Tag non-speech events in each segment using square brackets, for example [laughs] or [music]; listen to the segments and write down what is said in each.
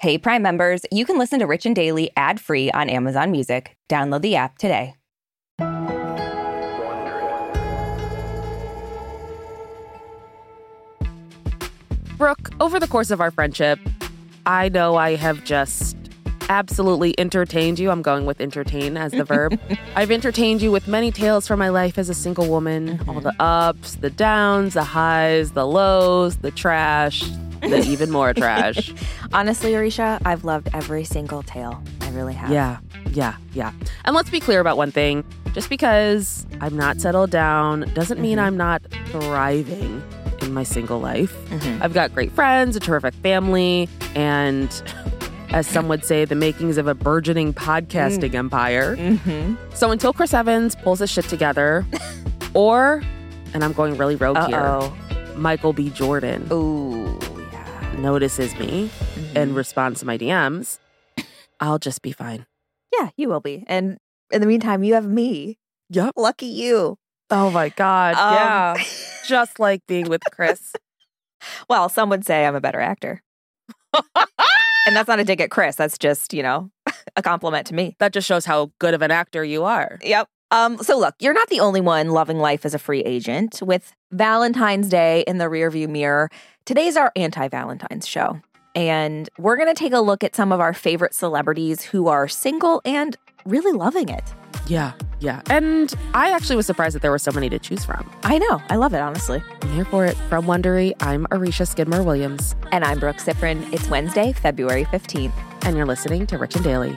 Hey, Prime members, you can listen to Rich and Daily ad free on Amazon Music. Download the app today. Brooke, over the course of our friendship, I know I have just absolutely entertained you. I'm going with entertain as the verb. [laughs] I've entertained you with many tales from my life as a single woman mm-hmm. all the ups, the downs, the highs, the lows, the trash, [laughs] the even more trash. [laughs] Honestly, Aricia, I've loved every single tale. I really have. Yeah, yeah, yeah. And let's be clear about one thing just because I'm not settled down doesn't mm-hmm. mean I'm not thriving in my single life. Mm-hmm. I've got great friends, a terrific family, and as some would say, the makings of a burgeoning podcasting mm. empire. Mm-hmm. So until Chris Evans pulls his shit together, [laughs] or, and I'm going really rogue Uh-oh. here, Michael B. Jordan Ooh. Notices me mm-hmm. in response to my DMs, I'll just be fine. Yeah, you will be. And in the meantime, you have me. Yep. Lucky you. Oh my God. Um, yeah. [laughs] just like being with Chris. well, some would say I'm a better actor. and that's not a dig at Chris. That's just, you know, [laughs] a compliment to me. That just shows how good of an actor you are. Yep. Um, so look, you're not the only one loving life as a free agent. With Valentine's Day in the rearview mirror, today's our anti-Valentine's show. And we're going to take a look at some of our favorite celebrities who are single and really loving it. Yeah, yeah. And I actually was surprised that there were so many to choose from. I know. I love it, honestly. I'm here for it. From Wondery, I'm Aricia Skidmore Williams. And I'm Brooke Siffrinn. It's Wednesday, February 15th. And you're listening to Rich and Daily.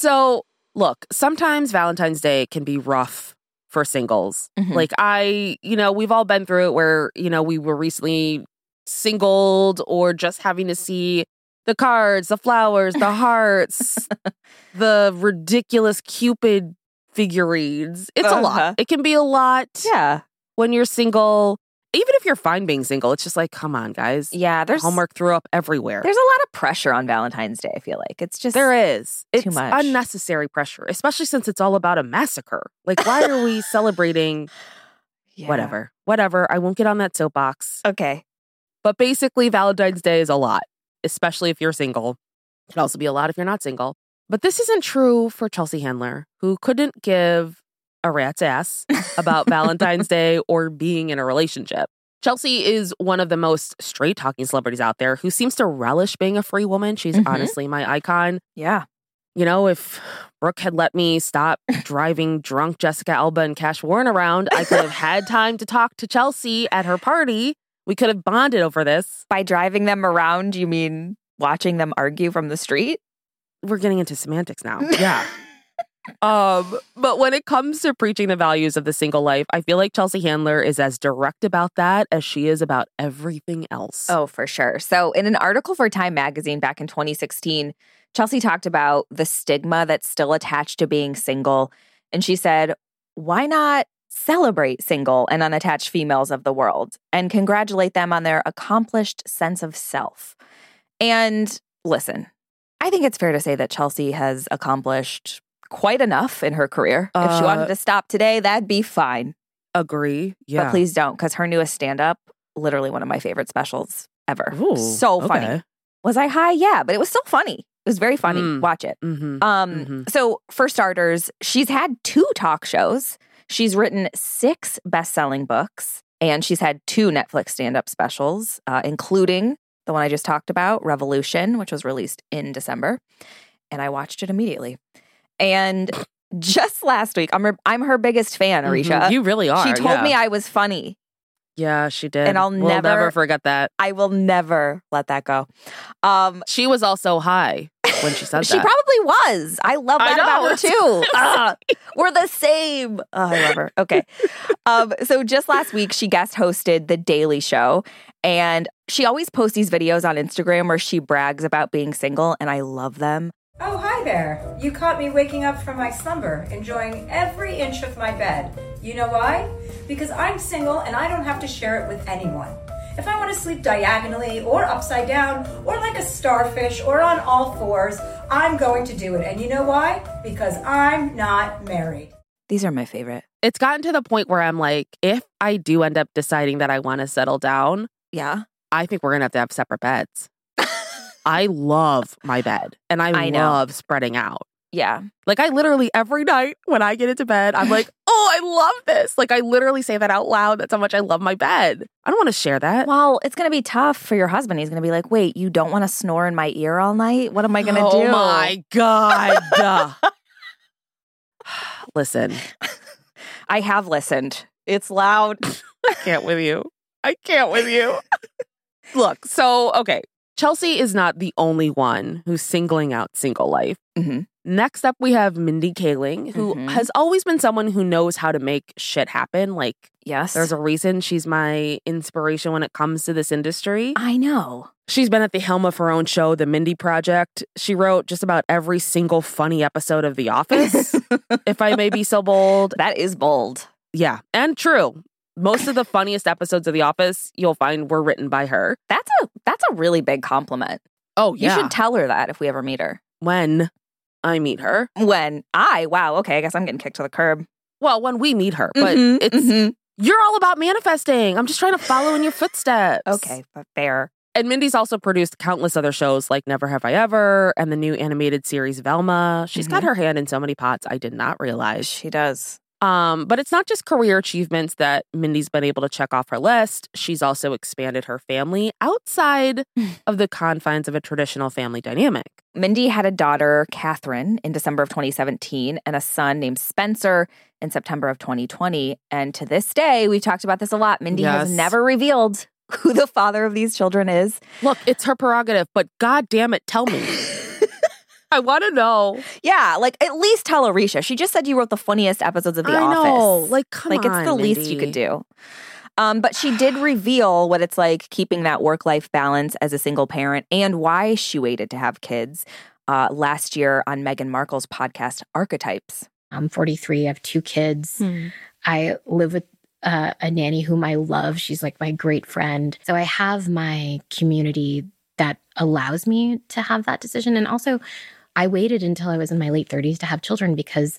So, look, sometimes Valentine's Day can be rough for singles. Mm-hmm. Like, I, you know, we've all been through it where, you know, we were recently singled or just having to see the cards, the flowers, the hearts, [laughs] the ridiculous Cupid figurines. It's uh-huh. a lot. Uh-huh. It can be a lot. Yeah. When you're single even if you're fine being single, it's just like, come on, guys. Yeah, there's Hallmark threw up everywhere. There's a lot of pressure on Valentine's Day. I feel like it's just there is too much unnecessary pressure, especially since it's all about a massacre. Like, why are we [laughs] celebrating? Yeah. Whatever, whatever. I won't get on that soapbox. Okay, but basically, Valentine's Day is a lot, especially if you're single. It can also be a lot if you're not single. But this isn't true for Chelsea Handler, who couldn't give a rat's ass about Valentine's [laughs] Day or being in a relationship. Chelsea is one of the most straight talking celebrities out there who seems to relish being a free woman. She's mm-hmm. honestly my icon. Yeah. You know, if Brooke had let me stop driving drunk Jessica Alba and Cash Warren around, I could have had [laughs] time to talk to Chelsea at her party. We could have bonded over this. By driving them around, you mean watching them argue from the street? We're getting into semantics now. [laughs] Yeah. Um, but when it comes to preaching the values of the single life, I feel like Chelsea Handler is as direct about that as she is about everything else. Oh, for sure. So, in an article for Time magazine back in 2016, Chelsea talked about the stigma that's still attached to being single. And she said, why not celebrate single and unattached females of the world and congratulate them on their accomplished sense of self? And listen, I think it's fair to say that Chelsea has accomplished quite enough in her career. if she wanted Uh, to stop today, that'd be fine. Agree. Yeah. But please don't, because her newest stand up, literally one of my favorite specials ever. Ooh, so funny. okay. Was I high? Yeah, but it was so funny. It was very funny. Mm. Watch it. Mhm. Um, Mhm. so for starters, she's had two talk shows. She's written six best-selling books, and she's had two Netflix stand-up specials, uh, including the one I just talked about, Revolution, which was released in December, and I watched it immediately. And just last week, I'm her, I'm her biggest fan, Aricia. Mhm. You really are. she told yeah. me I was funny. Yeah, she did. And I'll we'll never- never forget that. I will never let that go. Um, She was also high when she said [laughs] she that. She probably was. I love I that about her [laughs] too. Ah, we're the same. Oh, I love her. Okay. um, so just last week, she guest hosted The Daily Show, and she always posts these videos on Instagram where she brags about being single, and I love them. Oh, hi there. You caught me waking up from my slumber, enjoying every inch of my bed. You know why? Because I'm single and I don't have to share it with anyone. If I want to sleep diagonally or upside down or like a starfish or on all fours, I'm going to do it. And you know why? Because I'm not married. These are my favorite. it's gotten to the point where I'm like, if I do end up deciding that I want to settle down, Yeah. I think we're gonna have to have separate beds. I love my bed and I, I know. love spreading out. Yeah. Like I literally every night when I get into bed, I'm like, [laughs] oh, I love this. Like I literally say that out loud. That's how much I love my bed. I don't want to share that. Well, it's going to be tough for your husband. He's going to be like, wait, you don't want to snore in my ear all night? What am I going to oh do? my god. [sighs] Listen, I have listened. It's loud. [laughs] I can't with you. I can't with you. [laughs] Look, so okay, Chelsea is not the only one who's singling out single life. Mhm. Next up, we have Mindy Kaling, who Mhm. has always been someone who knows how to make shit happen. Like, Yes. there's a reason she's my inspiration when it comes to this industry. I know. She's been at the helm of her own show, The Mindy Project. She wrote just about every single funny episode of The Office, [laughs] if I may be so bold. That is bold. Yeah, and true. Most of the funniest episodes of The Office you'll find were written by her. That's a that's a really big compliment. Oh, yeah. You should tell her that if we ever meet her. when I meet her. When I wow, okay, I guess I'm getting kicked to the curb. Well, when we meet her, but Mhm, it's mhm. you're all about manifesting. I'm just trying to follow in your footsteps. okay, but fair. And Mindy's also produced countless other shows like Never Have I Ever and the new animated series Velma. She's got her hand in so many pots I did not realize. She does. Um, but it's not just career achievements that Mindy's been able to check off her list. She's also expanded her family outside [sighs] of the confines of a traditional family dynamic. Mindy had a daughter, Catherine, in December of 2017, and a son named Spencer in September of 2020. And to this day, we've talked about this a lot. Mindy has never revealed [laughs] who the father of these children is. Look, it's her prerogative, but god damn it, tell me. [coughs] I want to know. Yeah, like at least tell Aricia. She just said you wrote the funniest episodes of The I Office. know. Like, come like on. it's the least you could do. Um, but she did reveal what it's like keeping that work life balance as a single parent and why she waited to have kids uh, last year on Meghan Markle's podcast Archetypes. I'm 43. I have two kids. I live with uh, a nanny whom I love. She's like my great friend. So I have my community that allows me to have that decision. And also, I waited until I was in my late 30s to have children because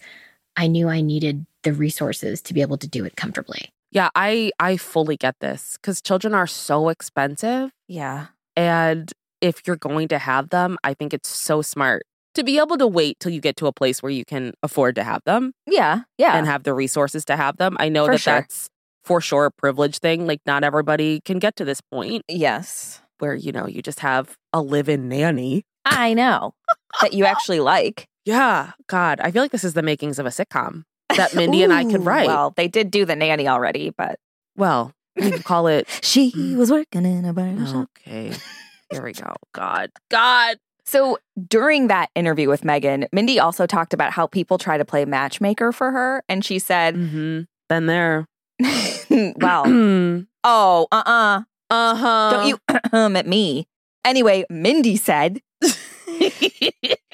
I knew I needed the resources to be able to do it comfortably. Yeah, I I fully get this cuz children are so expensive Yeah. and if you're going to have them, I think it's so smart to be able to wait till you get to a place where you can afford to have them Yeah. Yeah. and have the resources to have them. I know For that sure. that's for sure a privilege thing. Like not everybody can get to this point yes. where you know you just have a live-in nanny. I know that you actually like. Yeah, God, I feel like this is the makings of a sitcom that Mindy and I could [laughs] write. Well, they did do the nanny already, but Well, we could call it. [laughs] she was working in a shop. Okay, [laughs] here we go. God, God. So during that interview with Meghan, Mindy also talked about how people try to play matchmaker for her. And she said, Mm-hmm. Been there. well, [clears throat] oh, uh oh, uh uh Uh huh. Don't you [clears throat] at me. Anyway, Mindy said,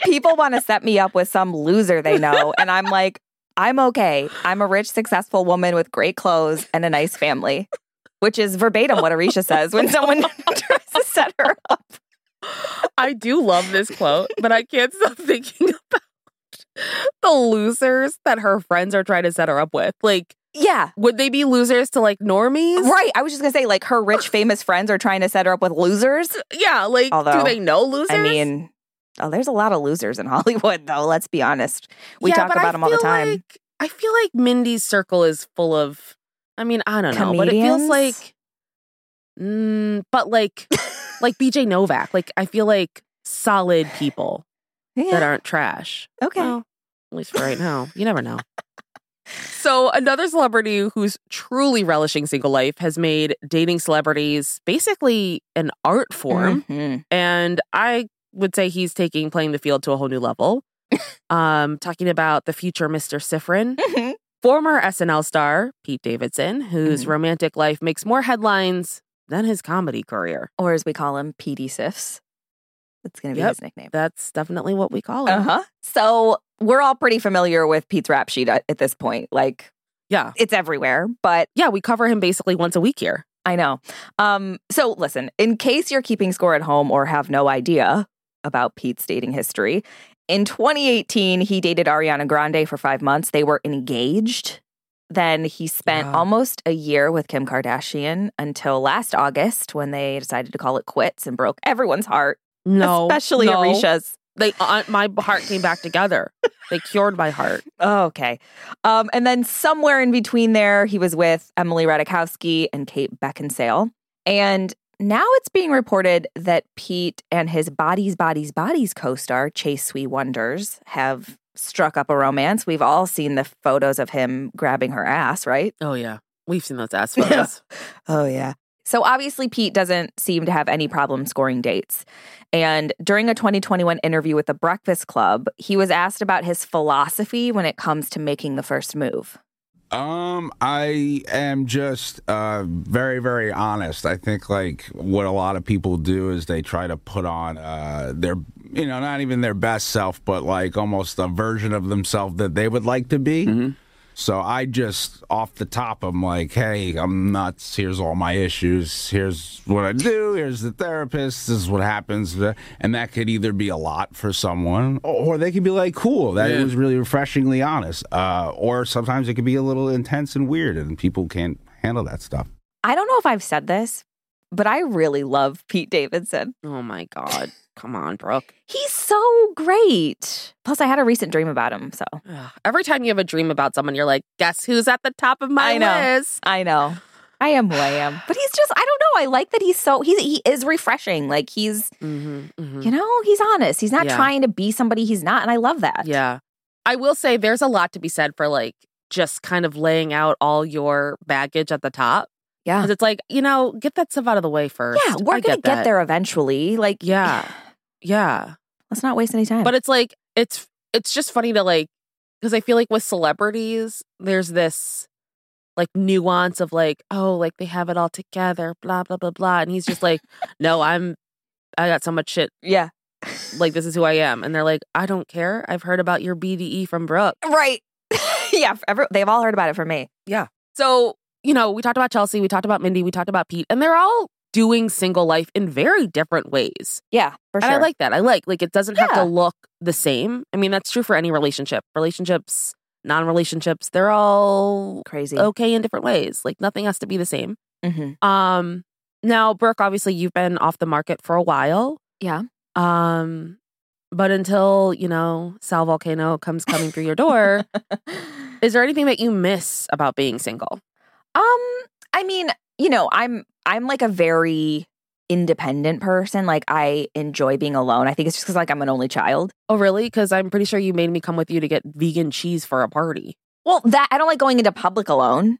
people want to set me up with some loser they know. And I'm like, I'm okay. I'm a rich, successful woman with great clothes and a nice family, which is verbatim what Aricia says when someone [laughs] tries to set her up. I do love this quote, but I can't stop thinking about the losers that her friends are trying to set her up with. Like, Yeah. would they be losers to like normies? Right. I was just going to say, like, her rich, famous friends are trying to set her up with losers. Yeah. Like, Although, do they know losers? I mean, oh, there's a lot of losers in [laughs] Hollywood, though. Let's be honest. We Yeah, talk but I about them all the time. like- I feel like Mindy's circle is full of, I mean, I don't know, but it feels like, mm, but like, like BJ [laughs] Novak. Like, I feel like solid people that aren't trash. Okay. Well, at least for right now. You never know. So, another celebrity who's truly relishing single life has made dating celebrities basically an art form. Mhm. And I would say he's taking playing the field to a whole new level. [laughs] um, talking about the future Mr. Siffrinn, Mhm. former SNL star Pete Davidson, whose Mhm. romantic life makes more headlines than his comedy career. Or as we call him, PD Sifs. That's going to be Yep. his nickname. That's definitely what we call him. Uh huh. So we're all pretty familiar with Pete's rap sheet at, at this point. Like Yeah. it's everywhere, but Yeah, we cover him basically once a week here. I know. Um, so listen, in case you're keeping score at home or have no idea about Pete's dating history, in 2018, he dated Ariana Grande for five months. They were engaged. Then he spent Yeah. almost a year with Kim Kardashian until last August when they decided to call it quits and broke everyone's heart, No. especially no. Aricia's. They, uh, my heart came back together. They cured my heart. Oh, [laughs] okay. Um, and then somewhere in between there, he was with Emily Ratajkowski and Kate Beckinsale. And now it's being reported that Pete and his Bodies, Bodies, Bodies co star, Chase Sui Wonders, have struck up a romance. We've all seen the photos of him grabbing her ass, right? Oh, yeah. We've seen those ass [laughs] photos. Oh, yeah. So obviously, Pete doesn't seem to have any problem scoring dates. And during a 2021 interview with the Breakfast Club, he was asked about his philosophy when it comes to making the first move. Um, I am just uh very very honest. I think like what a lot of people do is they try to put on uh their you know not even their best self, but like almost a version of themselves that they would like to be. So I just off the top, I'm like, hey, I'm nuts. Here's all my issues. Here's what I do. Here's the therapist. This is what happens. And that could either be a lot for someone, or they could be like, cool. That Yeah. was really refreshingly honest. Uh, or sometimes it could be a little intense and weird, and people can't handle that stuff. I don't know if I've said this, but I really love Pete Davidson. oh, my God. Come on, Brooke. He's so great. Plus, I had a recent dream about him. So Ugh. Every time you have a dream about someone, you're like, guess who's at the top of my I know. list? I know. I am who I am. But he's just, I don't know. I like that he's so, he's, he is refreshing. Like he's, Mm-hmm, you know, he's honest. He's not Yeah. trying to be somebody he's not. And I love that. Yeah. I will say there's a lot to be said for like just kind of laying out all your baggage at the top. Yeah. Because it's like, you know, get that stuff out of the way first. Yeah. We're going to get get there eventually. Like, Yeah. [sighs] Yeah. let's not waste any time. But it's like, it's, it's just funny to like, because I feel like with celebrities, there's this like nuance of like, oh, like they have it all together, blah, blah, blah, blah. And he's just like, [laughs] no, I'm, I got so much shit. yeah. Like, this is who I am. And they're like, I don't care. I've heard about your BDE from Brooke. Right. [laughs] yeah. Every, they've all heard about it from me. Yeah. So, you know, we talked about Chelsea, we talked about Mindy, we talked about Pete, and they're all doing single life in very different ways. Yeah. For sure. And I like that. I like like it doesn't have to look the same. I mean, that's true for any relationship. Relationships, non-relationships, they're all crazy. okay in different ways. Like nothing has to be the same. Mhm. Um now, Brooke, obviously you've been off the market for a while. Yeah. Um but until, you know, Sal Vulcano comes coming through your door, [laughs] is there anything that you miss about being single? Um, I mean, you know, I'm I'm like a very independent person. Like I enjoy being alone. I think it's just because like I'm an only child. Oh, really? Because I'm pretty sure you made me come with you to get vegan cheese for a party. Well, that I don't like going into public alone.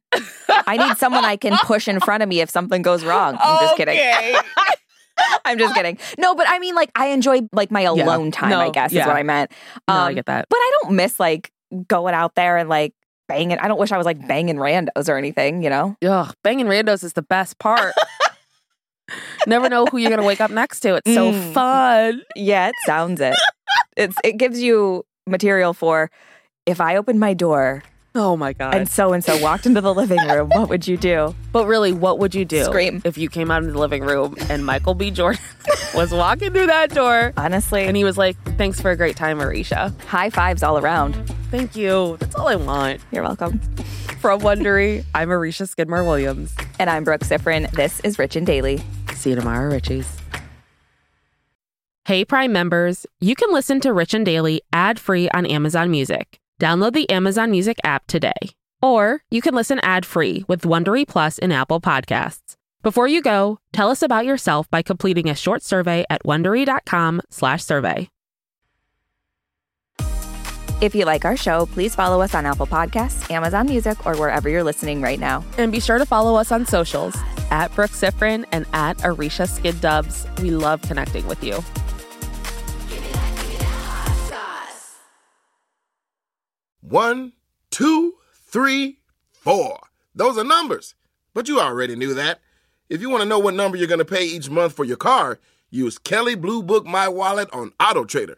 I need someone I can push in front of me if something goes wrong. I'm just kidding. [laughs] I'm just kidding. No, but I mean, like, I enjoy like my alone time. No, I guess yeah. is what I meant. No, I Um, get that. But I don't miss like going out there and like banging. I don't wish I was like banging randos or anything. You know? Ugh, banging randos is the best part. [laughs] Never know who you're gonna wake up next to. It's so Mm. fun. Yeah, it sounds it. it's it gives you material for if I opened my door Oh my god. and so and so walked into the living room, what would you do? but really, what would you do? Scream. if you came out into the living room and Michael B. Jordan [laughs] was walking through that door Honestly, and he was like, "Thanks for a great time, Aricia. high fives all around. Thank you. That's all I want." You're welcome. From Wondery, I'm Aricia Skidmore Williams. And I'm Brooke Siffrinn. This is Rich and Daily. See you tomorrow, Richies. Hey, Prime members, you can listen to Rich and Daily ad free on Amazon Music. Download the Amazon Music app today. Or you can listen ad free with Wondery Plus in Apple Podcasts. Before you go, tell us about yourself by completing a short survey at wondery.com/slash survey. If you like our show, please follow us on Apple Podcasts, Amazon Music, or wherever you're listening right now. And be sure to follow us on socials at Brooke Sifrin and at Arisha Skid Dubs. We love connecting with you. One, two, three, four. Those are numbers. But you already knew that. If you want to know what number you're going to pay each month for your car, use Kelley Blue Book My Wallet on Auto Trader.